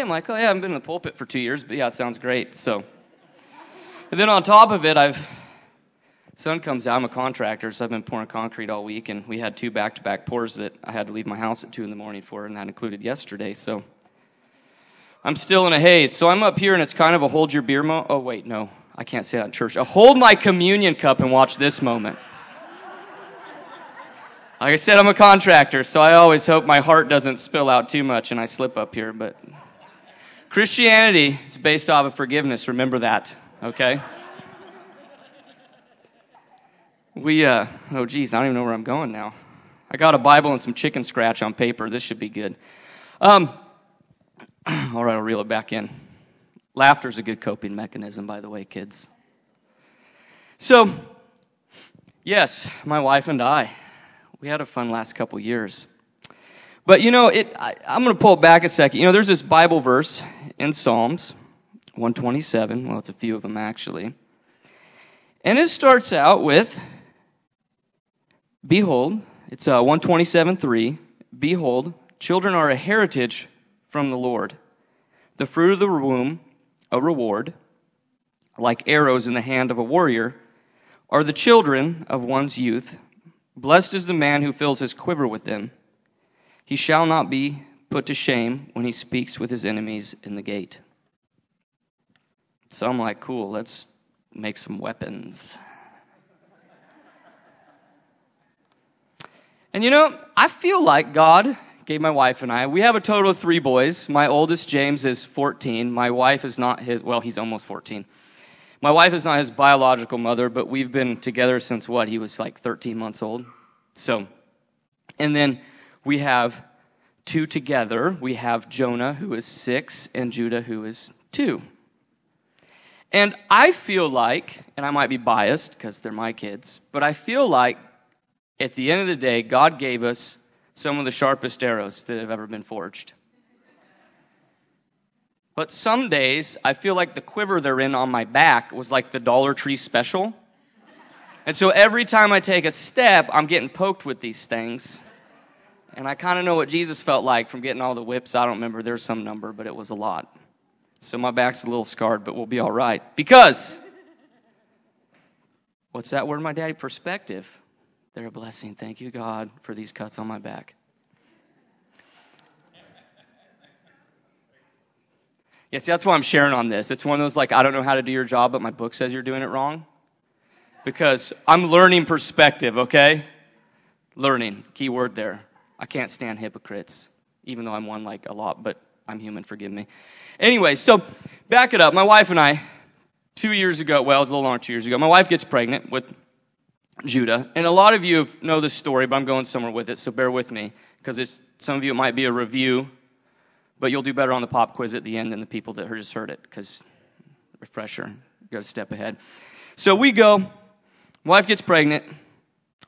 I'm like, oh yeah, I haven't been in the pulpit for two years, but yeah, it sounds great. So, and then on top of it, I've sun comes out. I'm a contractor, so I've been pouring concrete all week, and we had two back-to-back pours that I had to leave my house at two in the morning for, and that included yesterday. So I'm still in a haze. So I'm up here, and it's kind of a hold your beer mo. Oh wait, no, I can't say that in church. A hold my communion cup and watch this moment. Like I said, I'm a contractor, so I always hope my heart doesn't spill out too much and I slip up here. But Christianity is based off of forgiveness. Remember that, okay? We, uh, oh geez, I don't even know where I'm going now. I got a Bible and some chicken scratch on paper. This should be good. Um, all right, I'll reel it back in. Laughter's a good coping mechanism, by the way, kids. So, yes, my wife and I, we had a fun last couple years. But you know, it, I, I'm going to pull it back a second. You know, there's this Bible verse in Psalms 127. Well, it's a few of them actually. And it starts out with Behold, it's uh, 127 3. Behold, children are a heritage from the Lord, the fruit of the womb, a reward. Like arrows in the hand of a warrior, are the children of one's youth. Blessed is the man who fills his quiver with them. He shall not be put to shame when he speaks with his enemies in the gate. So I'm like, cool, let's make some weapons. And you know, I feel like God gave my wife and I, we have a total of three boys. My oldest, James, is 14. My wife is not his, well, he's almost 14. My wife is not his biological mother, but we've been together since what? He was like 13 months old. So, and then we have two together. We have Jonah, who is six, and Judah, who is two. And I feel like, and I might be biased because they're my kids, but I feel like at the end of the day, God gave us some of the sharpest arrows that have ever been forged. But some days, I feel like the quiver they're in on my back was like the Dollar Tree special. And so every time I take a step, I'm getting poked with these things. And I kind of know what Jesus felt like from getting all the whips. I don't remember, there's some number, but it was a lot. So my back's a little scarred, but we'll be all right. Because, what's that word, my daddy? Perspective. They're a blessing. Thank you, God, for these cuts on my back. Yeah, see, that's why I'm sharing on this. It's one of those like, I don't know how to do your job, but my book says you're doing it wrong. Because I'm learning perspective, okay? Learning, key word there. I can't stand hypocrites, even though I'm one like a lot, but I'm human, forgive me. Anyway, so back it up. My wife and I, two years ago, well, it's a little longer, two years ago, my wife gets pregnant with Judah. And a lot of you know this story, but I'm going somewhere with it, so bear with me, because some of you it might be a review, but you'll do better on the pop quiz at the end than the people that just heard it, because refresher, you got a step ahead. So we go, wife gets pregnant.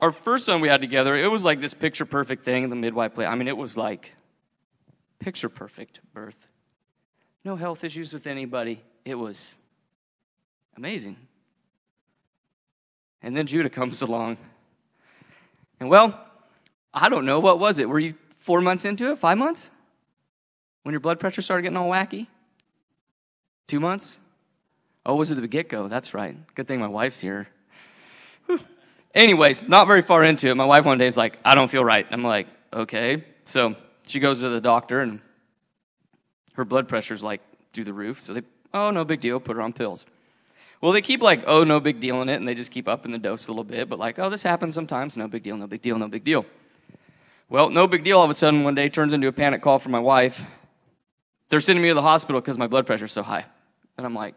Our first son we had together, it was like this picture perfect thing, the midwife play. I mean, it was like picture perfect birth. No health issues with anybody. It was amazing. And then Judah comes along. And well, I don't know. What was it? Were you four months into it? Five months? When your blood pressure started getting all wacky? Two months? Oh, was it the get go? That's right. Good thing my wife's here. Anyways, not very far into it. My wife one day is like, I don't feel right. I'm like, okay. So she goes to the doctor and her blood pressure's like through the roof. So they, oh, no big deal. Put her on pills. Well, they keep like, oh, no big deal in it, and they just keep upping the dose a little bit, but like, oh, this happens sometimes, no big deal, no big deal, no big deal. Well, no big deal all of a sudden one day turns into a panic call from my wife. They're sending me to the hospital because my blood pressure's so high. And I'm like,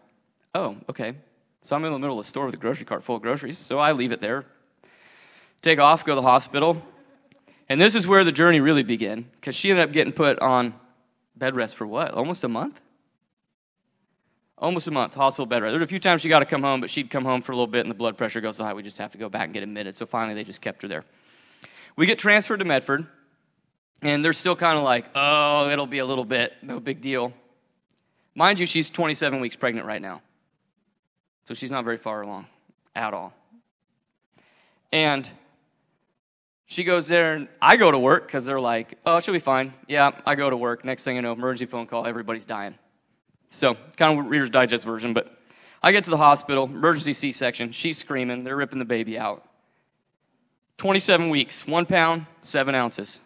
oh, okay. So I'm in the middle of the store with a grocery cart full of groceries, so I leave it there. Take off, go to the hospital. And this is where the journey really began, because she ended up getting put on bed rest for what? Almost a month? almost a month, hospital bed rest. There were a few times she got to come home, but she'd come home for a little bit and the blood pressure goes so high, we just have to go back and get admitted. So finally, they just kept her there. We get transferred to Medford, and they're still kind of like, oh, it'll be a little bit, no big deal. Mind you, she's 27 weeks pregnant right now. So she's not very far along at all. And She goes there, and I go to work because they're like, oh, she'll be fine. Yeah, I go to work. Next thing you know, emergency phone call, everybody's dying. So, kind of Reader's Digest version, but I get to the hospital, emergency C section. She's screaming. They're ripping the baby out. 27 weeks, one pound, seven ounces.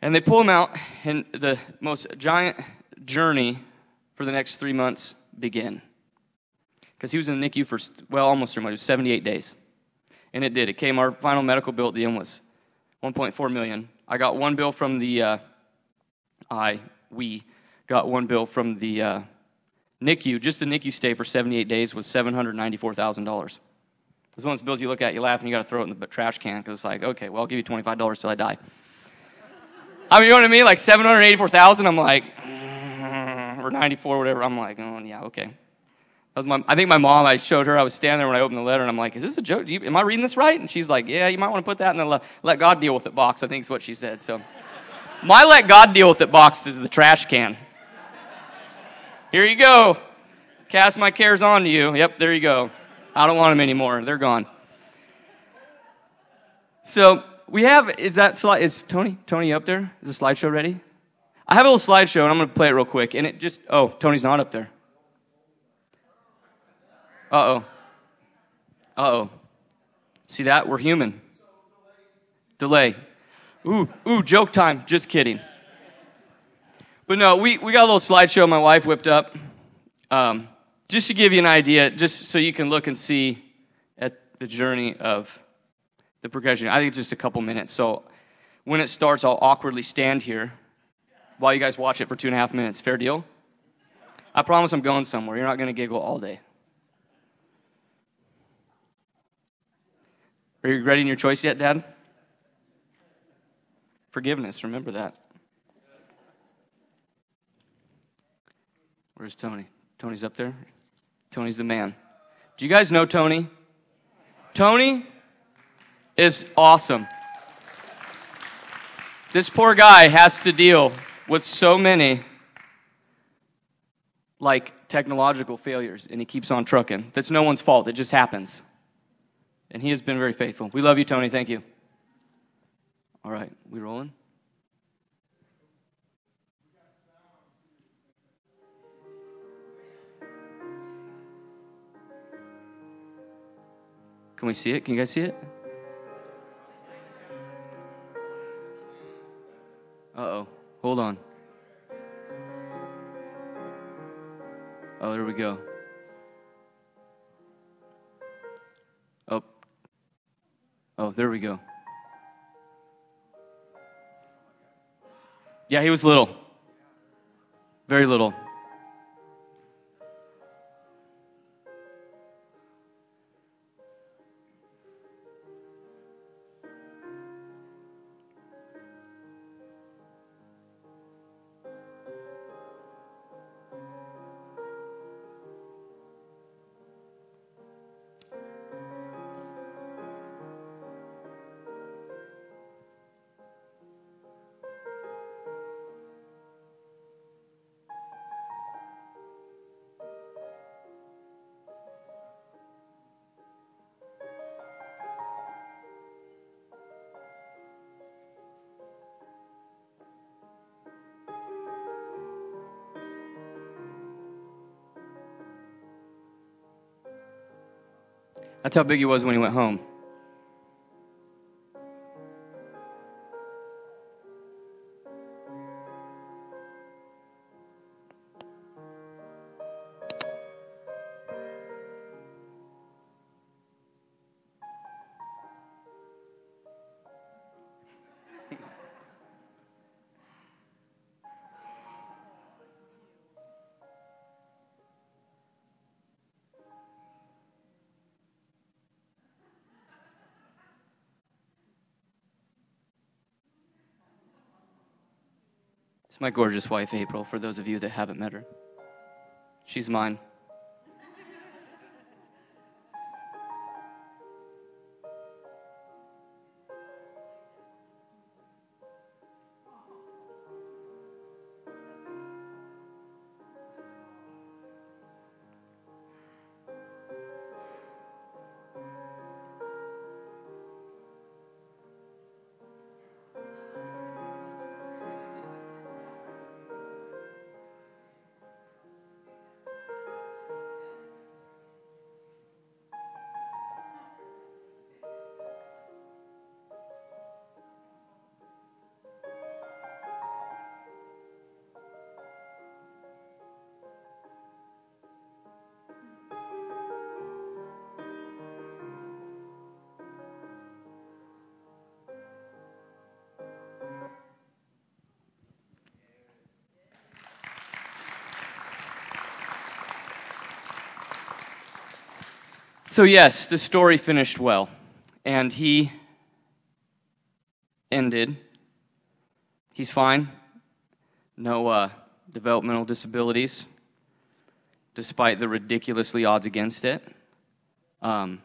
And they pull him out, and the most giant journey for the next three months begin. Because he was in the NICU for, well, almost three months, 78 days. And it did. It came, our final medical bill at the end was 1.4 million. I got one bill from the, uh, I, we got one bill from the uh, NICU. Just the NICU stay for 78 days was $794,000. It's one of those bills you look at, you laugh, and you got to throw it in the trash can because it's like, okay, well, I'll give you $25 till I die. I mean, you know what I mean? Like 784,000. I'm like, or 94, whatever. I'm like, oh yeah, okay. Was my, I think my mom. I showed her. I was standing there when I opened the letter, and I'm like, is this a joke? You, am I reading this right? And she's like, yeah, you might want to put that in the let, let God deal with it box. I think is what she said. So, my let God deal with it box is the trash can. Here you go. Cast my cares on you. Yep, there you go. I don't want them anymore. They're gone. So we have, is that slide, is Tony, Tony up there? Is the slideshow ready? I have a little slideshow and I'm going to play it real quick. And it just, oh, Tony's not up there. Uh oh. Uh oh. See that? We're human. Delay. Ooh, ooh, joke time. Just kidding. But no, we, we got a little slideshow my wife whipped up. Um, just to give you an idea, just so you can look and see at the journey of the progression. I think it's just a couple minutes. So when it starts, I'll awkwardly stand here while you guys watch it for two and a half minutes. Fair deal? I promise I'm going somewhere. You're not going to giggle all day. Are you regretting your choice yet, Dad? Forgiveness, remember that. Where's Tony? Tony's up there? Tony's the man. Do you guys know Tony? Tony is awesome. This poor guy has to deal with so many like technological failures and he keeps on trucking. That's no one's fault. It just happens. And he has been very faithful. We love you, Tony. Thank you. All right, we rolling? Can we see it? Can you guys see it? Uh oh. Hold on. Oh, there we go. Oh, there we go. Yeah, he was little. Very little. That's how big he was when he went home. It's my gorgeous wife, April, for those of you that haven't met her. She's mine. So, yes, the story finished well. And he ended. He's fine. No uh, developmental disabilities, despite the ridiculously odds against it. Um,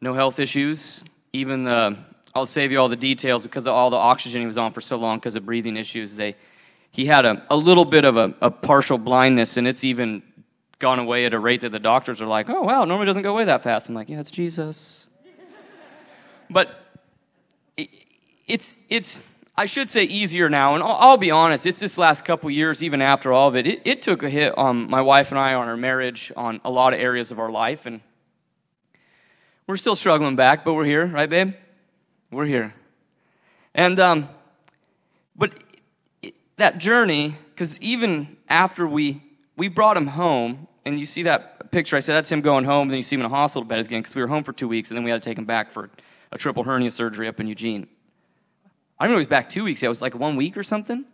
no health issues. Even the, I'll save you all the details because of all the oxygen he was on for so long because of breathing issues. They, he had a, a little bit of a, a partial blindness, and it's even gone away at a rate that the doctors are like, oh, wow, normally doesn't go away that fast. I'm like, yeah, it's Jesus. but it, it's, it's, I should say easier now, and I'll, I'll, be honest, it's this last couple years, even after all of it, it, it took a hit on my wife and I, on our marriage, on a lot of areas of our life, and we're still struggling back, but we're here, right, babe? We're here. And, um, but that journey, because even after we, we brought him home, and you see that picture, I said that's him going home, then you see him in a hospital bed again, because we were home for two weeks, and then we had to take him back for a triple hernia surgery up in Eugene. I don't know, he was back two weeks. It was like one week or something.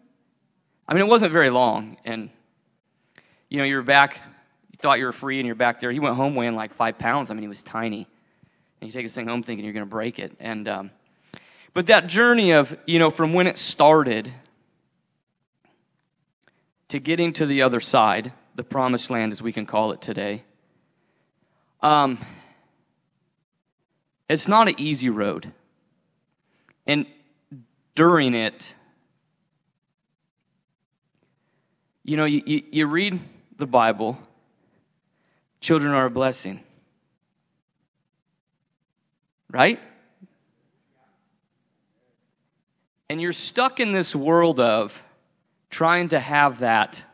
I mean, it wasn't very long. And, you know, you were back, you thought you were free, and you're back there. He went home weighing like five pounds. I mean, he was tiny. And you take this thing home thinking you're going to break it. And, um, but that journey of, you know, from when it started to getting to the other side, the promised land as we can call it today, um, it's not an easy road. And during it, you know, you, you, you read the Bible, children are a blessing. Right? And you're stuck in this world of trying to have that,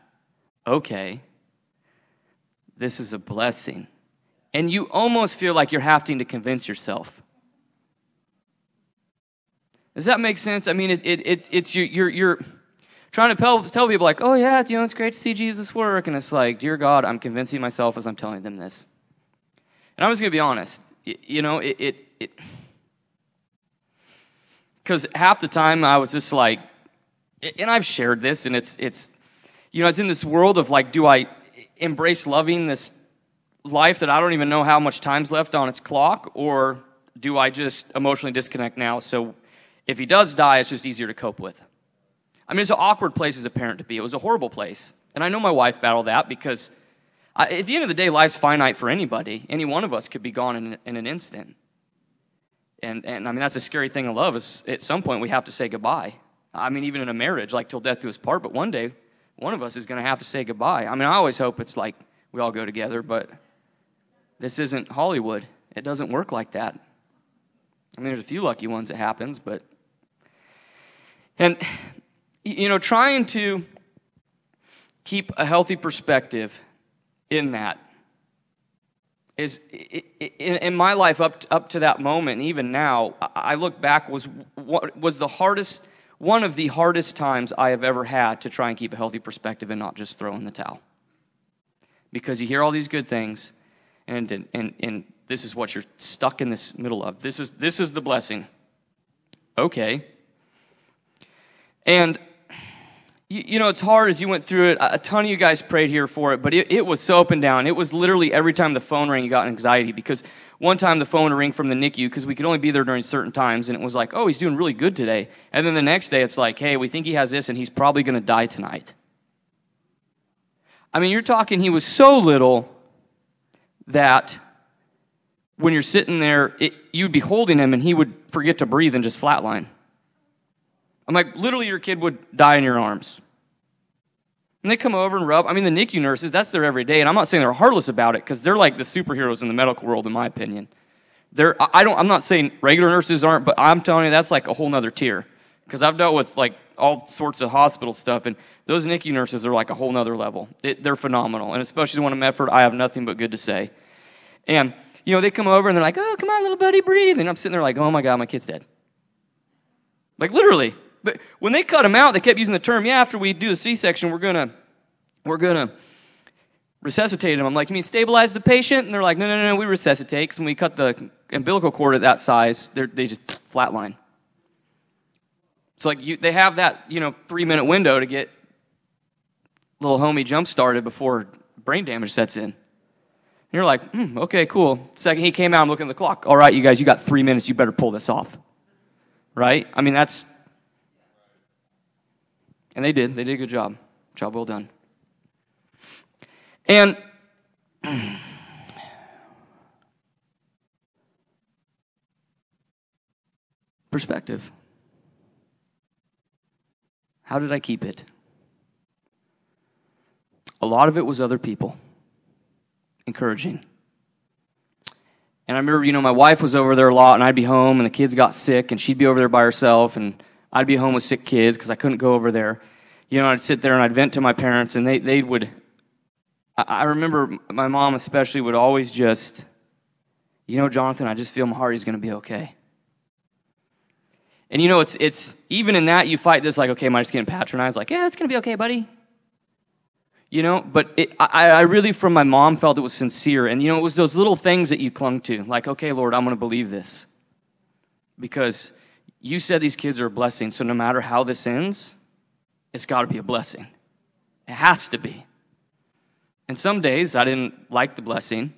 okay, this is a blessing. And you almost feel like you're having to convince yourself. Does that make sense? I mean, it, it, it it's you, you're, you're trying to tell, tell people, like, oh, yeah, you know, it's great to see Jesus work. And it's like, dear God, I'm convincing myself as I'm telling them this. And I'm just going to be honest. You, you know, it, it, it because half the time I was just like, and I've shared this, and it's, it's, you know, it's in this world of like, do I embrace loving this life that I don't even know how much time's left on its clock, or do I just emotionally disconnect now so if he does die, it's just easier to cope with? I mean, it's an awkward place as a parent to be. It was a horrible place. And I know my wife battled that because I, at the end of the day, life's finite for anybody. Any one of us could be gone in, in an instant. And, and I mean, that's a scary thing to love is at some point we have to say goodbye. I mean, even in a marriage, like till death do us part, but one day one of us is going to have to say goodbye. I mean, I always hope it's like we all go together, but this isn't Hollywood. It doesn't work like that. I mean, there's a few lucky ones it happens, but. And, you know, trying to keep a healthy perspective in that is in my life up to, up to that moment, even now, I look back was was the hardest one of the hardest times I have ever had to try and keep a healthy perspective and not just throw in the towel. Because you hear all these good things, and and and, this is what you're stuck in this middle of. This is this is the blessing. Okay. And you, you, know, it's hard as you went through it. A ton of you guys prayed here for it, but it, it was so up and down. It was literally every time the phone rang, you got anxiety because one time the phone rang from the NICU because we could only be there during certain times, and it was like, oh, he's doing really good today. And then the next day, it's like, hey, we think he has this, and he's probably going to die tonight. I mean, you're talking, he was so little that when you're sitting there, it, you'd be holding him, and he would forget to breathe and just flatline. I'm like, literally, your kid would die in your arms. And they come over and rub. I mean, the NICU nurses, that's their everyday. And I'm not saying they're heartless about it because they're like the superheroes in the medical world, in my opinion. They're, I don't, I'm not saying regular nurses aren't, but I'm telling you that's like a whole nother tier. Because I've dealt with like all sorts of hospital stuff, and those NICU nurses are like a whole nother level. It, they're phenomenal. And especially the one in Medford, I have nothing but good to say. And, you know, they come over and they're like, oh, come on, little buddy, breathe. And I'm sitting there like, oh my God, my kid's dead. Like literally. But when they cut him out, they kept using the term, yeah, after we do the C-section, we're gonna, we're gonna resuscitate him. I'm like, you mean stabilize the patient? And they're like, no, no, no, we resuscitate, because when we cut the umbilical cord at that size, they just flatline. It's like you, they have that, you know, three minute window to get little homie jump started before brain damage sets in. you're like, hmm, okay, cool. Second he came out, I'm looking at the clock. All right, you guys, you got three minutes. You better pull this off. Right? I mean, that's. And they did. They did a good job. Job well done. And. Perspective. How did I keep it? A lot of it was other people encouraging. And I remember, you know, my wife was over there a lot, and I'd be home, and the kids got sick, and she'd be over there by herself, and I'd be home with sick kids because I couldn't go over there. You know, I'd sit there and I'd vent to my parents, and they, they would. I remember my mom, especially, would always just, you know, Jonathan, I just feel my heart is going to be okay. And you know, it's, it's, even in that, you fight this like, okay, am I just getting patronized? Like, yeah, it's going to be okay, buddy. You know, but it, I, I really, from my mom, felt it was sincere. And, you know, it was those little things that you clung to. Like, okay, Lord, I'm going to believe this. Because you said these kids are a blessing. So no matter how this ends, it's got to be a blessing. It has to be. And some days I didn't like the blessing.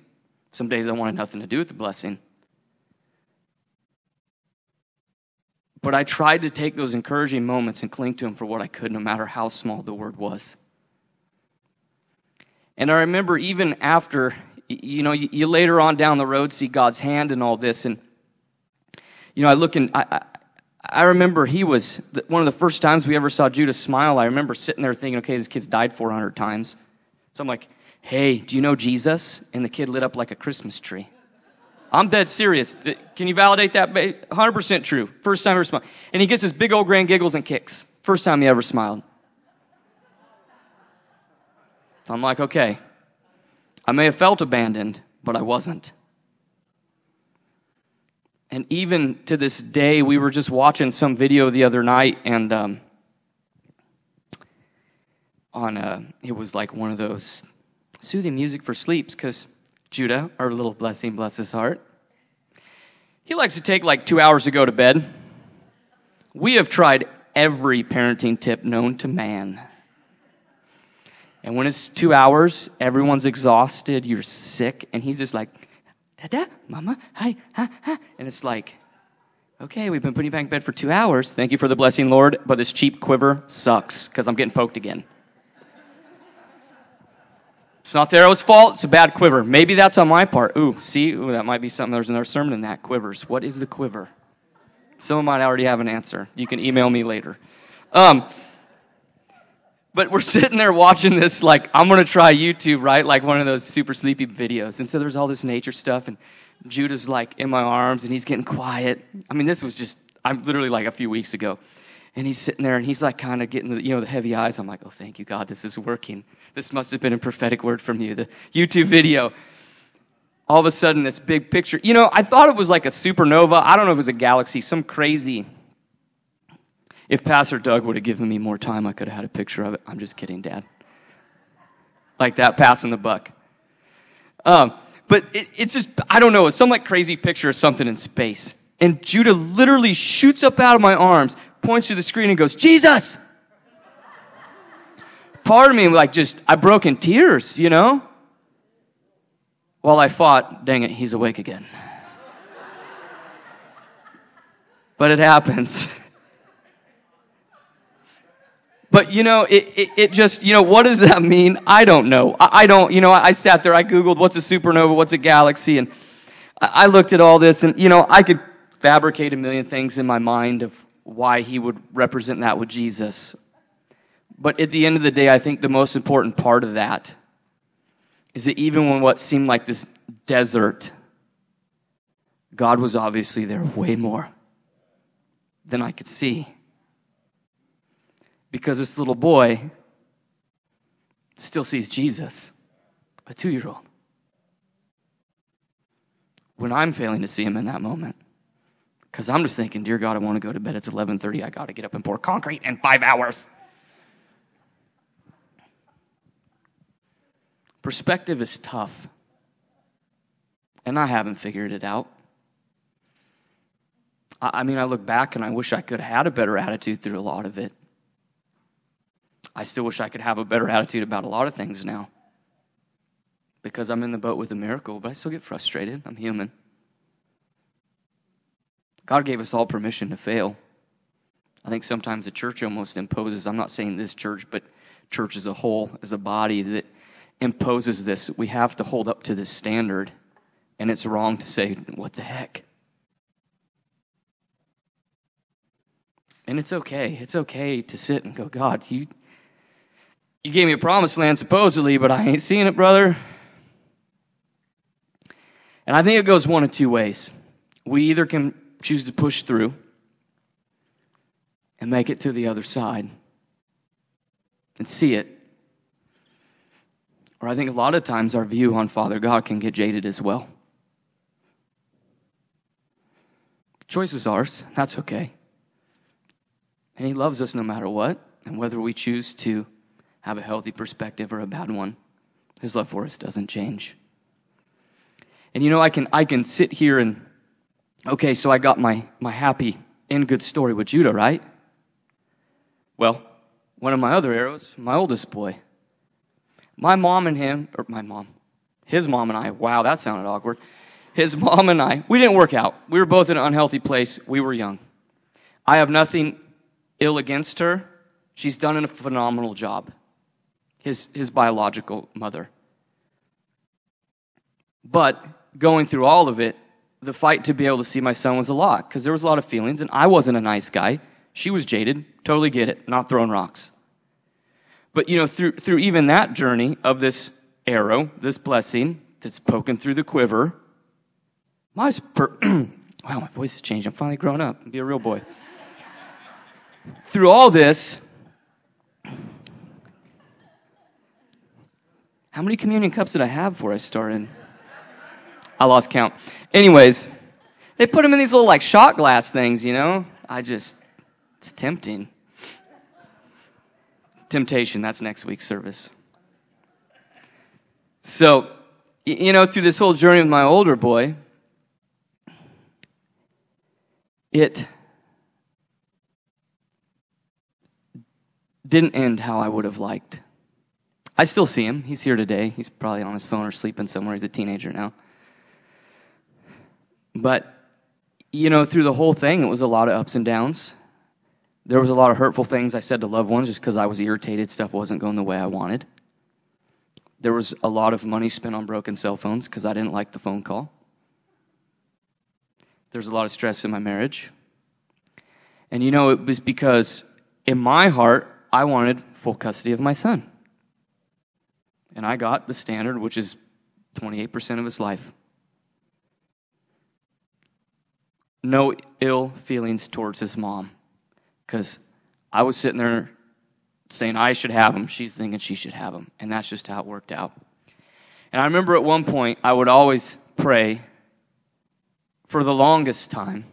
Some days I wanted nothing to do with the blessing. But I tried to take those encouraging moments and cling to them for what I could, no matter how small the word was. And I remember even after, you know, you, later on down the road see God's hand in all this. And, you know, I look and I, I, I remember he was one of the first times we ever saw Judah smile. I remember sitting there thinking, okay, this kid's died 400 times. So I'm like, hey, do you know Jesus? And the kid lit up like a Christmas tree. I'm dead serious. Can you validate that? 100% true. First time ever smiled. And he gets his big old grand giggles and kicks. First time he ever smiled. So I'm like, okay. I may have felt abandoned, but I wasn't. And even to this day, we were just watching some video the other night, and um, on a, uh, it was like one of those soothing music for sleeps because Judah, our little blessing, bless his heart. He likes to take like two hours to go to bed. We have tried every parenting tip known to man. And when it's two hours, everyone's exhausted, you're sick, and he's just like, Dada, mama, hi, ha, ha. And it's like, okay, we've been putting you back in bed for two hours. Thank you for the blessing, Lord, but this cheap quiver sucks because I'm getting poked again. It's not the arrow's fault. It's a bad quiver. Maybe that's on my part. Ooh, see, Ooh, that might be something. There's another sermon in that. Quivers. What is the quiver? Someone might already have an answer. You can email me later. Um, but we're sitting there watching this, like, I'm going to try YouTube, right? Like one of those super sleepy videos. And so there's all this nature stuff, and Judah's like in my arms, and he's getting quiet. I mean, this was just, I'm literally like a few weeks ago. And he's sitting there, and he's like kind of getting the, you know, the heavy eyes. I'm like, oh, thank you, God, this is working. This must have been a prophetic word from you. The YouTube video. All of a sudden, this big picture. You know, I thought it was like a supernova. I don't know if it was a galaxy, some crazy. If Pastor Doug would have given me more time, I could have had a picture of it. I'm just kidding, Dad. Like that, passing the buck. Um, but it, it's just, I don't know, it's some like crazy picture of something in space. And Judah literally shoots up out of my arms, points to the screen and goes, Jesus! part of me like just, I broke in tears, you know? While I fought, dang it, he's awake again. but it happens. But you know, it, it, it, just, you know, what does that mean? I don't know. I, I, don't, you know, I sat there, I Googled what's a supernova, what's a galaxy, and I, I looked at all this, and, you know, I could fabricate a million things in my mind of why he would represent that with Jesus. But at the end of the day, I think the most important part of that is that even when what seemed like this desert, God was obviously there way more than I could see. Because this little boy still sees Jesus, a two year old. When I'm failing to see him in that moment. Because I'm just thinking, dear God, I want to go to bed. It's 11:30. I got to get up and pour concrete in five hours. Perspective is tough. And I haven't figured it out. I mean, I look back and I wish I could have had a better attitude through a lot of it. I still wish I could have a better attitude about a lot of things now. because I'm in the boat with a miracle, but I still get frustrated. I'm human. God gave us all permission to fail. I think sometimes the church almost imposes, I'm not saying this church, but church as a whole, as a body, that imposes this. We have to hold up to this standard. And it's wrong to say, what the heck? And it's okay. It's okay to sit and go, God, you, you gave me a promised land supposedly, but I ain't seeing it, brother. And I think it goes one of two ways. We either can choose to push through and make it to the other side and see it. Or I think a lot of times our view on Father God can get jaded as well. Choice is ours. That's okay. And He loves us no matter what. And whether we choose to have a healthy perspective or a bad one, His love for us doesn't change. And you know, I can, I can sit here and, okay, so I got my, my happy and good story with Judah, right? Well, one of my other arrows, my oldest boy. My mom and him, or my mom, his mom and I, wow, that sounded awkward. His mom and I, we didn't work out. We were both in an unhealthy place. We were young. I have nothing ill against her. She's done a phenomenal job. His, his biological mother. But going through all of it, the fight to be able to see my son was a lot because there was a lot of feelings and I wasn't a nice guy. She was jaded. Totally get it. Not throwing rocks. But you know, through, through even that journey of this arrow, this blessing that's poking through the quiver, my per- wow, my voice has changed. I'm finally grown up. Be a real boy. through all this, how many communion cups did I have before I started? I lost count. Anyways, they put them in these little like shot glass things, you know? I just, it's tempting. Temptation, that's next week's service. So, you know, through this whole journey with my older boy, it didn't end how I would have liked. I still see him. He's here today. He's probably on his phone or sleeping somewhere. He's a teenager now. But, you know, through the whole thing, it was a lot of ups and downs. There was a lot of hurtful things I said to loved ones just because I was irritated. Stuff wasn't going the way I wanted. There was a lot of money spent on broken cell phones because I didn't like the phone call. There was a lot of stress in my marriage. And you know, it was because in my heart, I wanted full custody of my son. And I got the standard, which is 28% of his life. no ill feelings towards his mom because I was sitting there saying I should have him. She's thinking she should have him. And that's just how it worked out. And I remember at one point, I would always pray for the longest time.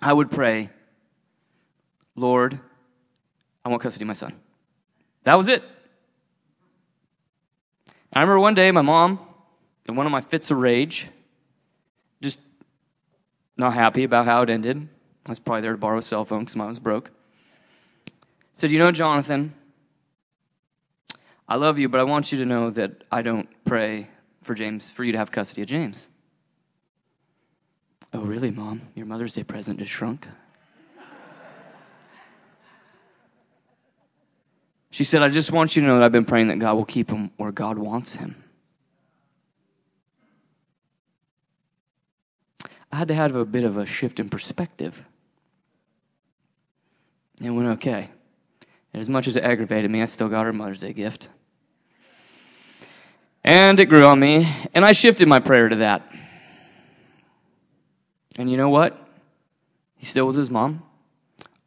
I would pray, Lord, I want custody of my son. That was it. I remember one day my mom, in one of my fits of rage, just not happy about how it ended. I was probably there to borrow a cell phone because mine was broke. Said, You know, Jonathan, I love you, but I want you to know that I don't pray for James, for you to have custody of James. Oh, really, Mom? Your Mother's Day present just shrunk? She said, I just want you to know that I've been praying that God will keep him where God wants him. I had to have a bit of a shift in perspective. It went okay. And as much as it aggravated me, I still got her Mother's Day gift. And it grew on me, and I shifted my prayer to that. And you know what? He's still with his mom.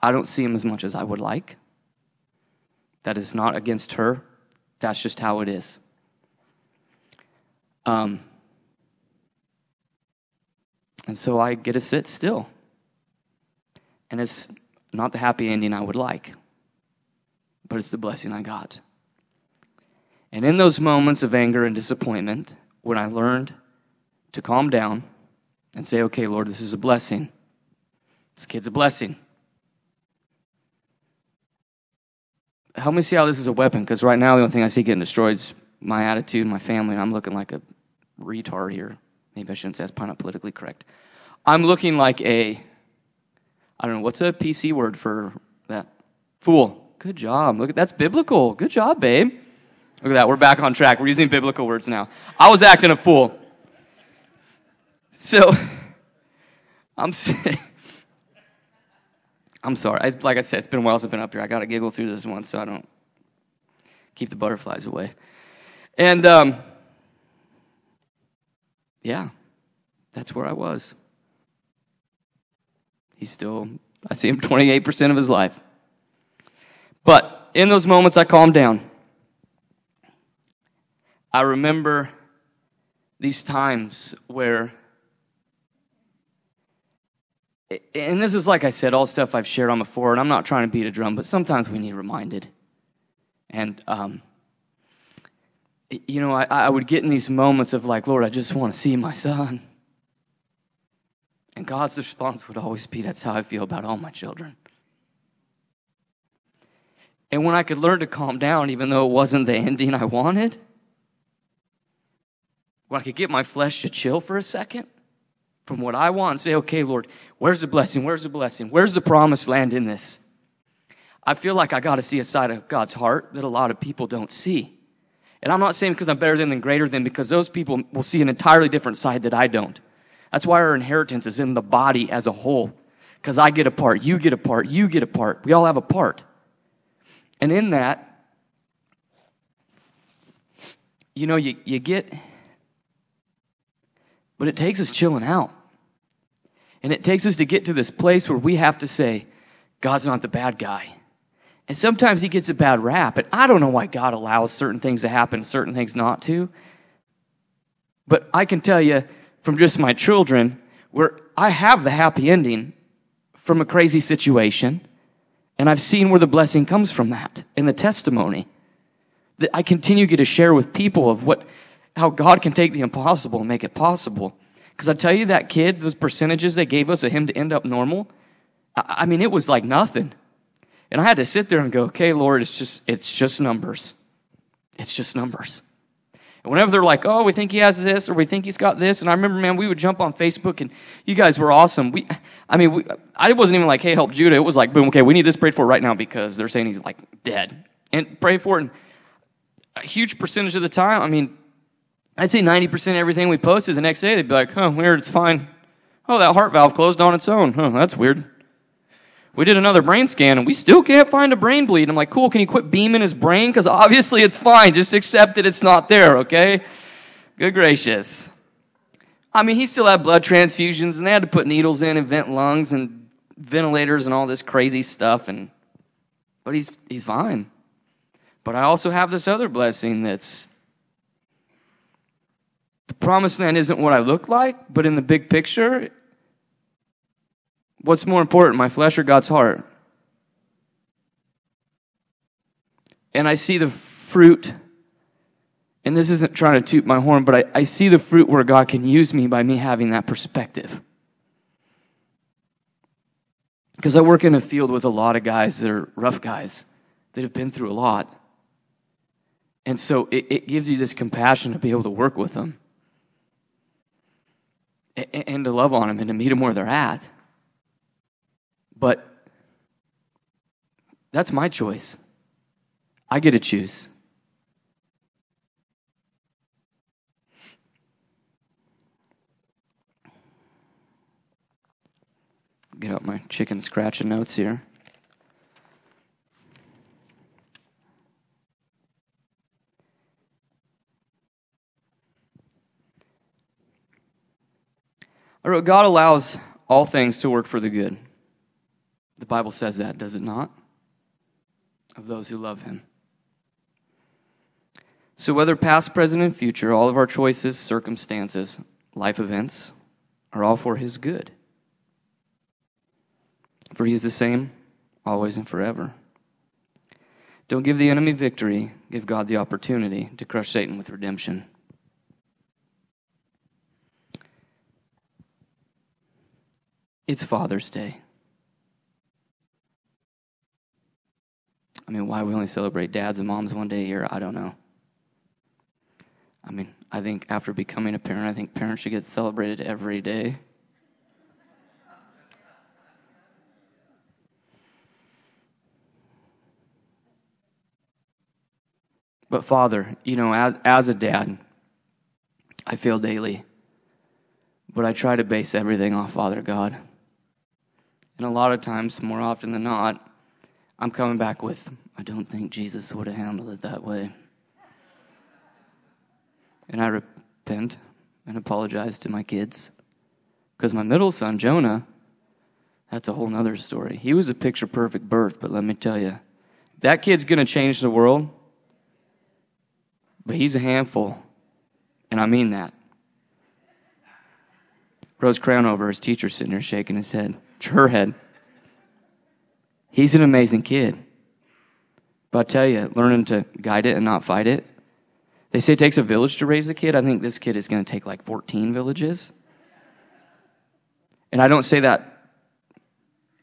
I don't see him as much as I would like. That is not against her. That's just how it is. Um, and so I get to sit still. And it's not the happy ending I would like, but it's the blessing I got. And in those moments of anger and disappointment, when I learned to calm down and say, okay, Lord, this is a blessing. This kid's a blessing. Help me see how this is a weapon, because right now the only thing I see getting destroyed is my attitude, my family, and I'm looking like a retard here. Maybe I shouldn't say that's probably not politically correct. I'm looking like a, I don't know, what's a PC word for that? Fool. Good job. Look at that's biblical. Good job, babe. Look at that. We're back on track. We're using biblical words now. I was acting a fool. So, I'm saying, I'm sorry. I, like I said, it's been a while since I've been up here. I got to giggle through this one so I don't keep the butterflies away. And, um, yeah, that's where I was. He's still, I see him 28% of his life. But in those moments, I calmed down. I remember these times where, and this is like I said, all stuff I've shared on before, and I'm not trying to beat a drum, but sometimes we need reminded. And, um, you know, I, I would get in these moments of like, Lord, I just want to see my son. And God's response would always be, That's how I feel about all my children. And when I could learn to calm down, even though it wasn't the ending I wanted, when I could get my flesh to chill for a second from what I want and say, okay, Lord, where's the blessing? Where's the blessing? Where's the promised land in this? I feel like I got to see a side of God's heart that a lot of people don't see. And I'm not saying because I'm better than than greater than, because those people will see an entirely different side that I don't. That's why our inheritance is in the body as a whole. Because I get a part, you get a part, you get a part. We all have a part. And in that, you know, you, you get, but it takes us chilling out. And it takes us to get to this place where we have to say, God's not the bad guy. And sometimes he gets a bad rap. And I don't know why God allows certain things to happen, certain things not to. But I can tell you from just my children where I have the happy ending from a crazy situation. And I've seen where the blessing comes from that in the testimony. That I continue to share with people of what, how God can take the impossible and make it possible. Because I tell you, that kid, those percentages they gave us of him to end up normal, I, I mean, it was like nothing. And I had to sit there and go, okay, Lord, it's just, it's just numbers. It's just numbers. And whenever they're like, oh, we think he has this or we think he's got this. And I remember, man, we would jump on Facebook and you guys were awesome. We, I mean, we, I wasn't even like, hey, help Judah. It was like, boom, okay, we need this prayed for right now because they're saying he's like dead. And pray for it. And a huge percentage of the time, I mean, I'd say 90% of everything we posted the next day, they'd be like, huh, weird, it's fine. Oh, that heart valve closed on its own. Huh, that's weird. We did another brain scan and we still can't find a brain bleed. I'm like, cool, can you quit beaming his brain? Because obviously it's fine. Just accept that it's not there, okay? Good gracious. I mean, he still had blood transfusions and they had to put needles in and vent lungs and ventilators and all this crazy stuff and, but he's, he's fine. But I also have this other blessing that's, the promised land isn't what I look like, but in the big picture, What's more important, my flesh or God's heart? And I see the fruit, and this isn't trying to toot my horn, but I, I see the fruit where God can use me by me having that perspective. Because I work in a field with a lot of guys that are rough guys that have been through a lot. And so it, it gives you this compassion to be able to work with them and, to love on them and to meet them where they're at. But that's my choice. I get to choose. Get out my chicken scratching notes here. I wrote, God allows all things to work for the good. The Bible says that, does it not? Of those who love him. So, whether past, present, and future, all of our choices, circumstances, life events are all for his good. For he is the same always and forever. Don't give the enemy victory, give God the opportunity to crush Satan with redemption. It's Father's Day. I mean, why we only celebrate dads and moms one day a year, I don't know. I mean, I think after becoming a parent, I think parents should get celebrated every day. But Father, you know, as, as a dad, I fail daily. But I try to base everything off Father God. And a lot of times, more often than not, I'm coming back with, I don't think Jesus would have handled it that way. And I repent and apologize to my kids. Because my middle son, Jonah, that's a whole nother story. He was a picture perfect birth, but let me tell you, that kid's going to change the world, but he's a handful. And I mean that. Rose Crownover, his teacher, sitting there shaking his head, her head. He's an amazing kid. But I tell you, learning to guide it and not fight it. They say it takes a village to raise a kid. I think this kid is going to take like 14 villages. And I don't say that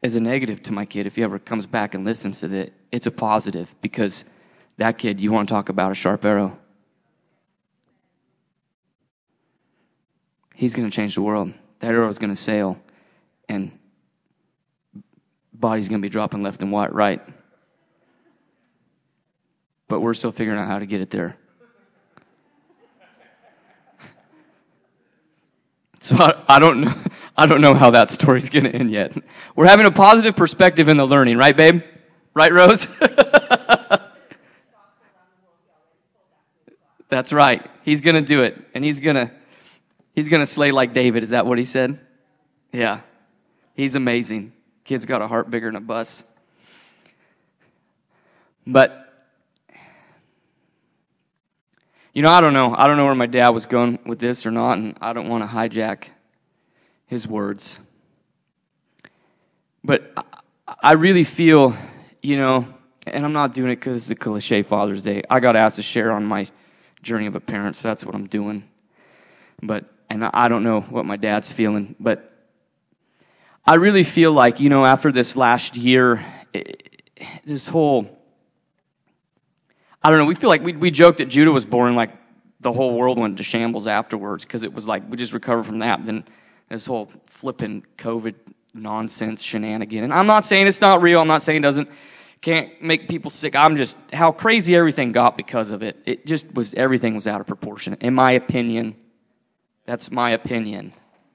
as a negative to my kid. If he ever comes back and listens to it, it's a positive because that kid, you want to talk about a sharp arrow. He's going to change the world. That arrow is going to sail, and body's going to be dropping left and right. But we're still figuring out how to get it there. So I, I, don't know. I don't know how that story's going to end yet. We're having a positive perspective in the learning, right, babe? Right, Rose? That's right. He's going to do it, and he's going to he's going to slay like David. Is that what he said? Yeah. He's amazing. Kid's got a heart bigger than a bus. But you know, I don't know. I don't know where my dad was going with this or not, and I don't want to hijack his words. But I really feel, you know, and I'm not doing it because it's the cliche Father's Day. I got asked to share on my journey of a parent, so that's what I'm doing. But, and I don't know what my dad's feeling, but I really feel like, you know, after this last year, this whole, I don't know, we feel like we, we joked that Judah was born like the whole world went to shambles afterwards because it was like we just recovered from that. Then this whole flipping COVID nonsense shenanigan. And I'm not saying it's not real. I'm not saying it doesn't, can't make people sick. I'm just, how crazy everything got because of it. It just was, everything was out of proportion. In my opinion, that's my opinion.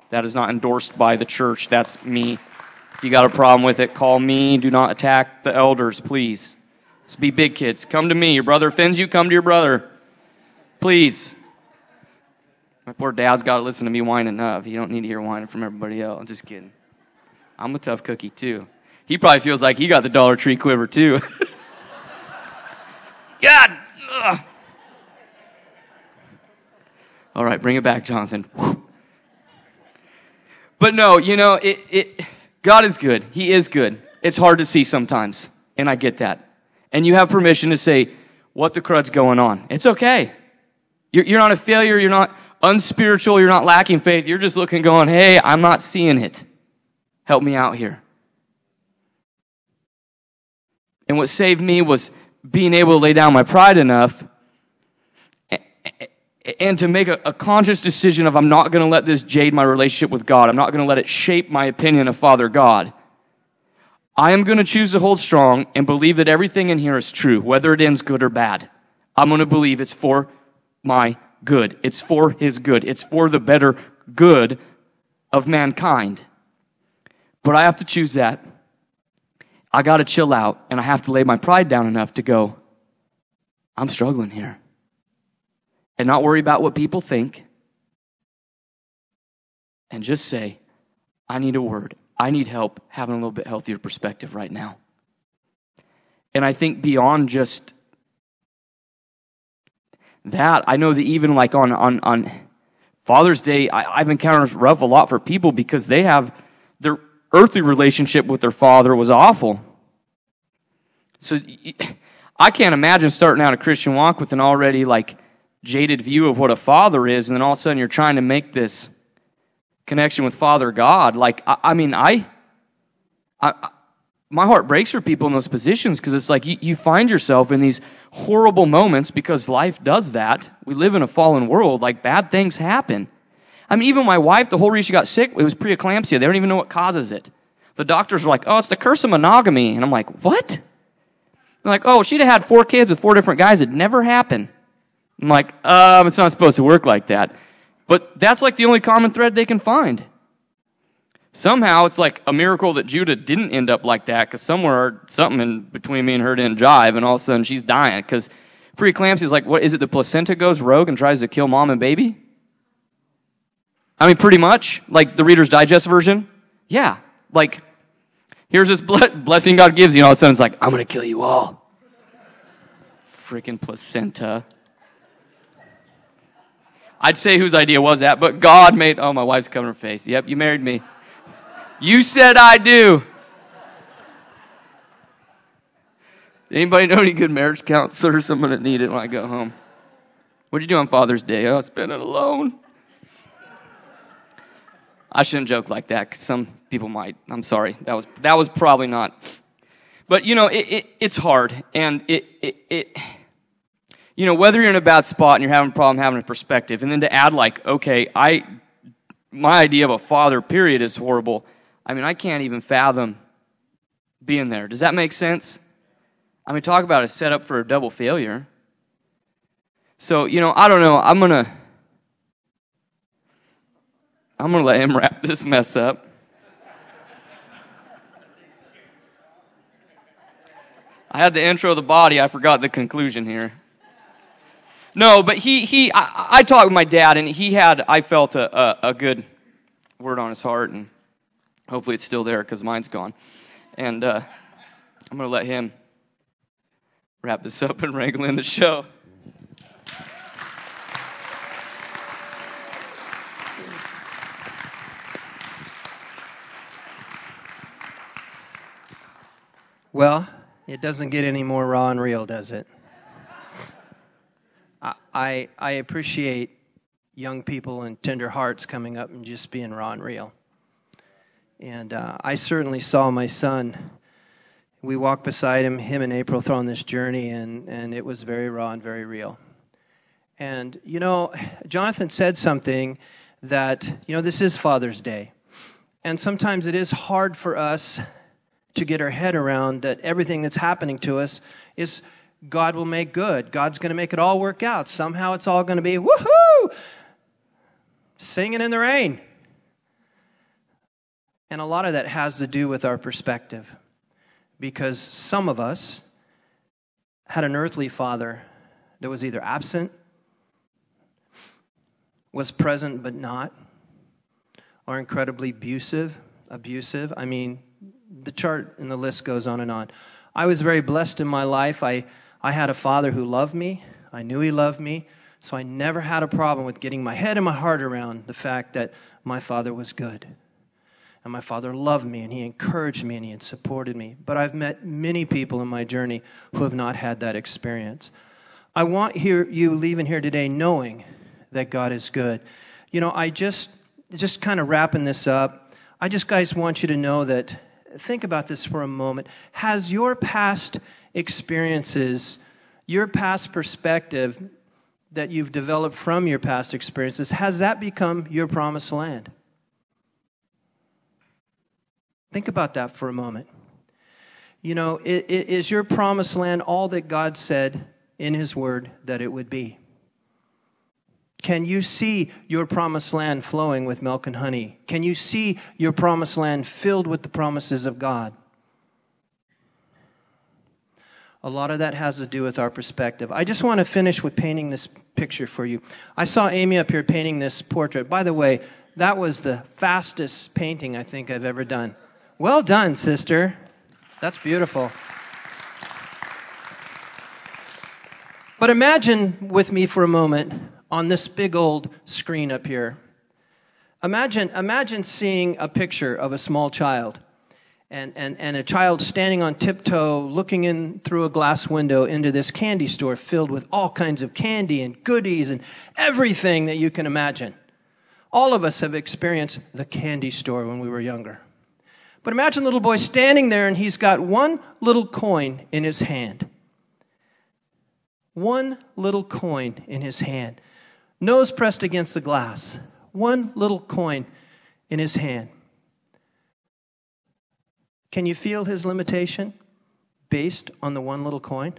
That is not endorsed by the church. That's me. If you got a problem with it, call me. Do not attack the elders, please. Let's be big kids. Come to me. Your brother offends you, come to your brother. Please. My poor dad's got to listen to me whine enough. You don't need to hear whining from everybody else. I'm just kidding. I'm a tough cookie too. He probably feels like he got the Dollar Tree quiver too. God. Ugh. All right, bring it back, Jonathan. But no, you know, it, it, God is good. He is good. It's hard to see sometimes. And I get that. And you have permission to say, what the crud's going on. It's okay. You're, you're not a failure. You're not unspiritual. You're not lacking faith. You're just looking going, hey, I'm not seeing it. Help me out here. And what saved me was being able to lay down my pride enough and to make a, a conscious decision of I'm not going to let this jade my relationship with God. I'm not going to let it shape my opinion of Father God. I am going to choose to hold strong and believe that everything in here is true, whether it ends good or bad. I'm going to believe it's for my good. It's for His good. It's for the better good of mankind. But I have to choose that. I got to chill out and I have to lay my pride down enough to go, I'm struggling here and not worry about what people think and just say, I need a word. I need help having a little bit healthier perspective right now. And I think beyond just that, I know that even like on, on, on Father's Day, I, I've encountered rough a lot for people because they have their earthly relationship with their father was awful. So I can't imagine starting out a Christian walk with an already like jaded view of what a father is, and then all of a sudden you're trying to make this connection with Father God. Like, I, I mean, I, I, my heart breaks for people in those positions because it's like you, you find yourself in these horrible moments because life does that. We live in a fallen world. Like bad things happen. I mean, even my wife, the whole reason she got sick, it was preeclampsia. They don't even know what causes it. The doctors are like, oh, it's the curse of monogamy. And I'm like, what? They're like, oh, she'd have had four kids with four different guys. It'd never happened. I'm like, um, it's not supposed to work like that. But that's like the only common thread they can find. Somehow it's like a miracle that Judah didn't end up like that because somewhere something in between me and her didn't jive and all of a sudden she's dying because preeclampsia is like, what is it? The placenta goes rogue and tries to kill mom and baby? I mean, pretty much like the Reader's Digest version. Yeah. Like, here's this blessing God gives you and all of a sudden it's like, I'm to kill you all. Freaking placenta. I'd say whose idea was that, but God made, oh, my wife's covering her face. Yep, you married me. You said I do. Anybody know any good marriage counselors? I'm going to need it when I go home. What did you do on Father's Day? Oh, spend it alone. I shouldn't joke like that because some people might. I'm sorry. That was, that was probably not. But, you know, it, it, it's hard. And it, it, it, you know, whether you're in a bad spot and you're having a problem having a perspective, and then to add like, okay, I, my idea of a father, period, is horrible. I mean, I can't even fathom being there. Does that make sense? I mean, talk about a setup for a double failure. So, you know, I don't know. I'm to I'm to let him wrap this mess up. I had the intro of the body, I forgot the conclusion here. No, but he, he, I, I talked with my dad and he had, I felt a, a, a good word on his heart and Hopefully it's still there because mine's gone. And uh, I'm going to let him wrap this up and wrangle in the show. Well, it doesn't get any more raw and real, does it? I, I appreciate young people and tender hearts coming up and just being raw and real. And uh, I certainly saw my son. We walked beside him, him and April, through this journey, and, and it was very raw and very real. And, you know, Jonathan said something that, you know, this is Father's Day. And sometimes it is hard for us to get our head around that everything that's happening to us is God will make good. God's going to make it all work out. Somehow it's all going to be woohoo! Singing in the rain. And a lot of that has to do with our perspective. Because some of us had an earthly father that was either absent, was present but not, or incredibly abusive. Abusive. I mean, the chart and the list goes on and on. I was very blessed in my life. I, I had a father who loved me. I knew he loved me. So I never had a problem with getting my head and my heart around the fact that my father was good. And my father loved me and he encouraged me and he had supported me. But I've met many people in my journey who have not had that experience. I want here, you leaving here today knowing that God is good. You know, I just, just kind of wrapping this up, I just, guys, want you to know that, think about this for a moment. Has your past experiences, your past perspective that you've developed from your past experiences, has that become your promised land? Think about that for a moment. You know, is your promised land all that God said in His Word that it would be? Can you see your promised land flowing with milk and honey? Can you see your promised land filled with the promises of God? A lot of that has to do with our perspective. I just want to finish with painting this picture for you. I saw Amy up here painting this portrait. By the way, that was the fastest painting I think I've ever done. Well done, sister. That's beautiful. But imagine with me for a moment on this big old screen up here. Imagine, imagine seeing a picture of a small child and, and, and a child standing on tiptoe looking in through a glass window into this candy store filled with all kinds of candy and goodies and everything that you can imagine. All of us have experienced the candy store when we were younger. But imagine little boy standing there and he's got one little coin in his hand. One little coin in his hand, nose pressed against the glass. One little coin in his hand. Can you feel his limitation based on the one little coin?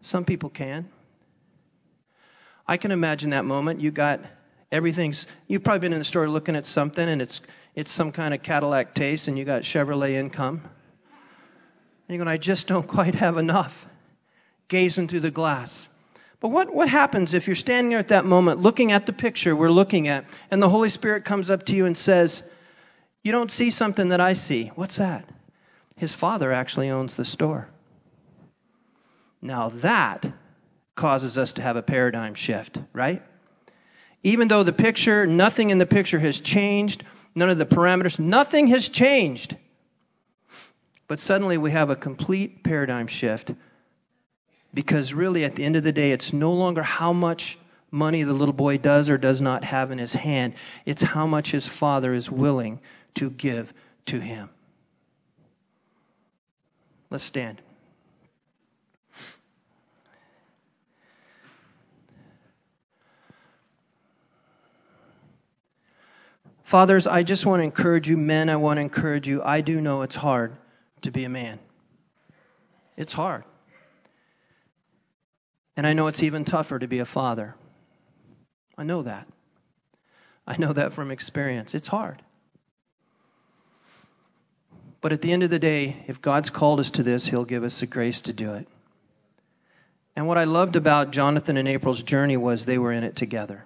Some people can. I can imagine that moment. You got everything's, you've probably been in the store looking at something and it's, it's some kind of Cadillac taste and you got Chevrolet income. And you're going, I just don't quite have enough. Gazing through the glass. But what, what happens if you're standing there at that moment looking at the picture we're looking at and the Holy Spirit comes up to you and says, You don't see something that I see? What's that? His father actually owns the store. Now that causes us to have a paradigm shift, right? Even though the picture, nothing in the picture has changed, none of the parameters, nothing has changed. But suddenly we have a complete paradigm shift because really at the end of the day, it's no longer how much money the little boy does or does not have in his hand, it's how much his father is willing to give to him. Let's stand. Fathers, I just want to encourage you. Men, I want to encourage you. I do know it's hard to be a man. It's hard. And I know it's even tougher to be a father. I know that. I know that from experience. It's hard. But at the end of the day, if God's called us to this, He'll give us the grace to do it. And what I loved about Jonathan and April's journey was they were in it together.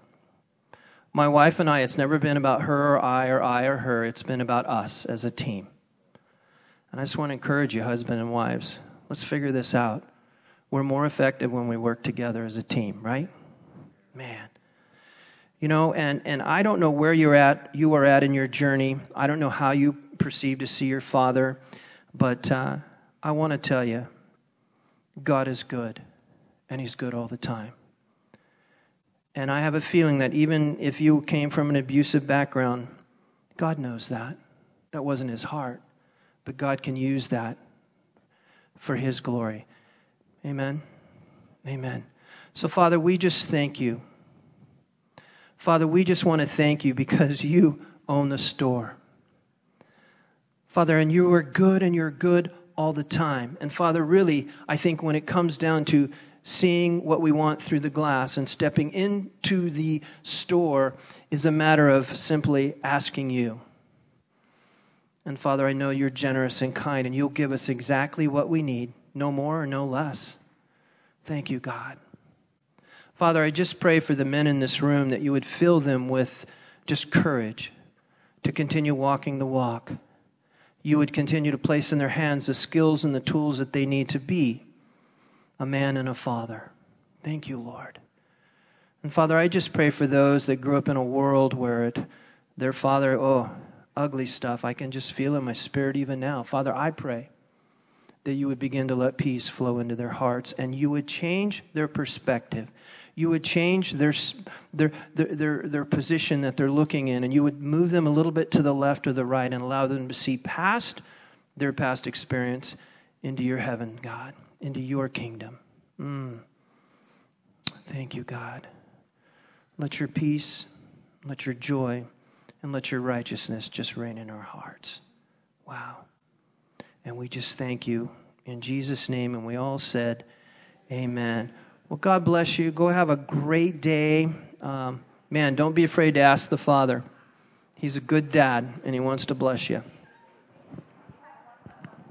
My wife and I, it's never been about her or I or I or her. It's been about us as a team. And I just want to encourage you, husband and wives, let's figure this out. We're more effective when we work together as a team, right? Man. You know, and, and I don't know where you're at, you are at in your journey. I don't know how you perceive to see your father, but uh, I want to tell you, God is good, and He's good all the time. And I have a feeling that even if you came from an abusive background, God knows that. That wasn't his heart. But God can use that for his glory. Amen. Amen. So, Father, we just thank you. Father, we just want to thank you because you own the store. Father, and you are good and you're good all the time. And Father, really, I think when it comes down to seeing what we want through the glass and stepping into the store is a matter of simply asking you. And Father, I know you're generous and kind, and you'll give us exactly what we need, no more or no less. Thank you, God. Father, I just pray for the men in this room that you would fill them with just courage to continue walking the walk. You would continue to place in their hands the skills and the tools that they need to be a man and a father. Thank you, Lord. And Father, I just pray for those that grew up in a world where it, their father, oh, ugly stuff. I can just feel in my spirit even now. Father, I pray that you would begin to let peace flow into their hearts and you would change their perspective. You would change their, their, their, their, position that they're looking in, and you would move them a little bit to the left or the right and allow them to see past their past experience into your heaven, God into your kingdom. Mm. Thank you, God. Let your peace, let your joy, and let your righteousness just reign in our hearts. Wow. And we just thank you in Jesus' name. And we all said, Amen. Well, God bless you. Go have a great day. Um, man, don't be afraid to ask the Father. He's a good dad, and he wants to bless you.